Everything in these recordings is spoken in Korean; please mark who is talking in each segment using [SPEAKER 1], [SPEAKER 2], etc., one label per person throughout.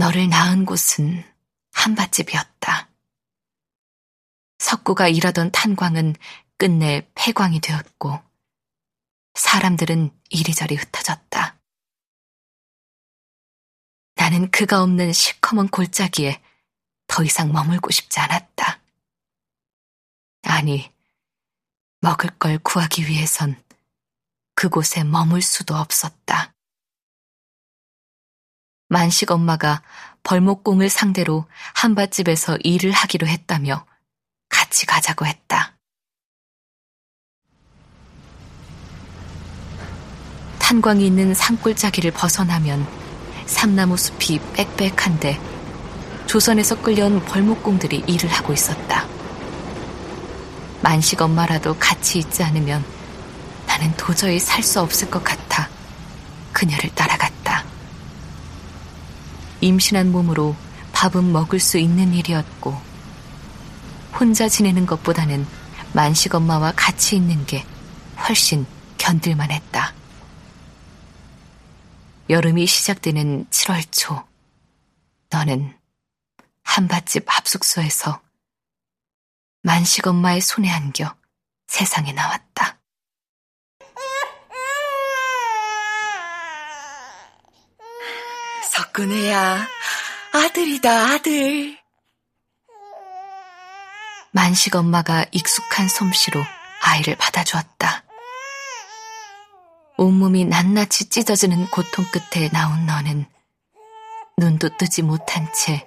[SPEAKER 1] 너를 낳은 곳은 한밭집이었다. 석구가 일하던 탄광은 끝내 폐광이 되었고 사람들은 이리저리 흩어졌다. 나는 그가 없는 시커먼 골짜기에 더 이상 머물고 싶지 않았다. 아니, 먹을 걸 구하기 위해선 그곳에 머물 수도 없었다. 만식 엄마가 벌목공을 상대로 한밭집에서 일을 하기로 했다며 같이 가자고 했다. 탄광이 있는 산골짜기를 벗어나면 삼나무 숲이 빽빽한데 조선에서 끌려온 벌목공들이 일을 하고 있었다. 만식 엄마라도 같이 있지 않으면 나는 도저히 살 수 없을 것 같아 그녀를 따라갔다. 임신한 몸으로 밥은 먹을 수 있는 일이었고 혼자 지내는 것보다는 만식 엄마와 같이 있는 게 훨씬 견딜만 했다. 여름이 시작되는 7월 초, 너는 한밭집 합숙소에서 만식 엄마의 손에 안겨 세상에 나왔다.
[SPEAKER 2] 석근혜야, 아들이다, 아들.
[SPEAKER 1] 만식 엄마가 익숙한 솜씨로 아이를 받아주었다. 온몸이 낱낱이 찢어지는 고통 끝에 나온 너는 눈도 뜨지 못한 채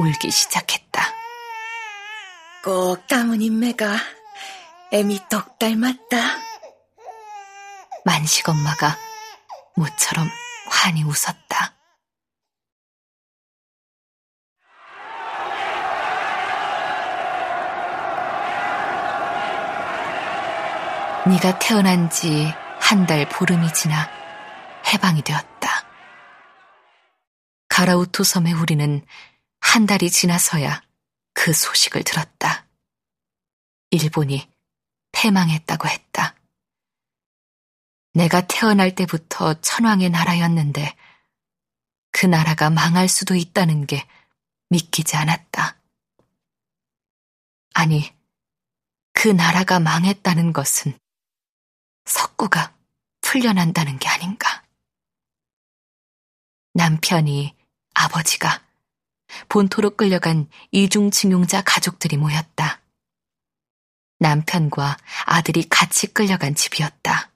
[SPEAKER 1] 울기 시작했다.
[SPEAKER 2] 꼭 감은 인매가 애미 떡 닮았다.
[SPEAKER 1] 만식 엄마가 모처럼 환히 웃었다. 네가 태어난 지 한 달 보름이 지나 해방이 되었다. 가라우토 섬에 우리는 한 달이 지나서야 그 소식을 들었다. 일본이 패망했다고 했다. 내가 태어날 때부터 천황의 나라였는데 그 나라가 망할 수도 있다는 게 믿기지 않았다. 아니, 그 나라가 망했다는 것은 석구가 풀려난다는 게 아닌가. 남편이, 아버지가 본토로 끌려간 이중징용자 가족들이 모였다. 남편과 아들이 같이 끌려간 집이었다.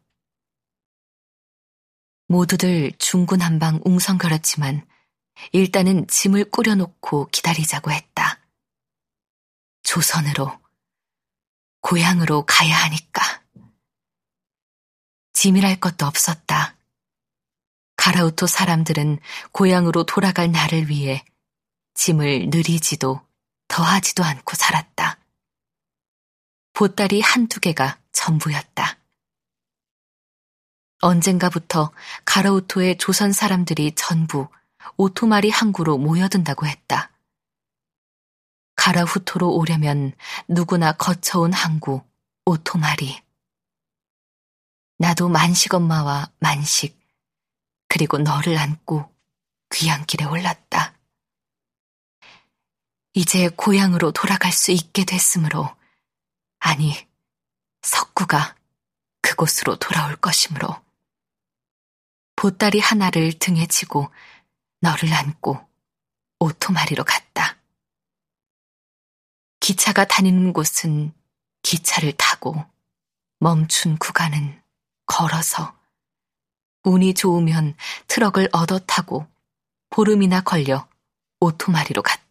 [SPEAKER 1] 모두들 중구난방 웅성거렸지만 일단은 짐을 꾸려놓고 기다리자고 했다. 조선으로, 고향으로 가야 하니까. 짐이랄 것도 없었다. 가라우토 사람들은 고향으로 돌아갈 날을 위해 짐을 느리지도 더하지도 않고 살았다. 보따리 한두 개가 전부였다. 언젠가부터 가라우토의 조선 사람들이 전부 오토마리 항구로 모여든다고 했다. 가라후토로 오려면 누구나 거쳐온 항구 오토마리. 나도 만식 엄마와 만식, 그리고 너를 안고 귀향길에 올랐다. 이제 고향으로 돌아갈 수 있게 됐으므로, 아니, 석구가 그곳으로 돌아올 것이므로, 보따리 하나를 등에 지고 너를 안고 오토마리로 갔다. 기차가 다니는 곳은 기차를 타고 멈춘 구간은 걸어서 운이 좋으면 트럭을 얻어 타고 보름이나 걸려 오토마리로 갔다.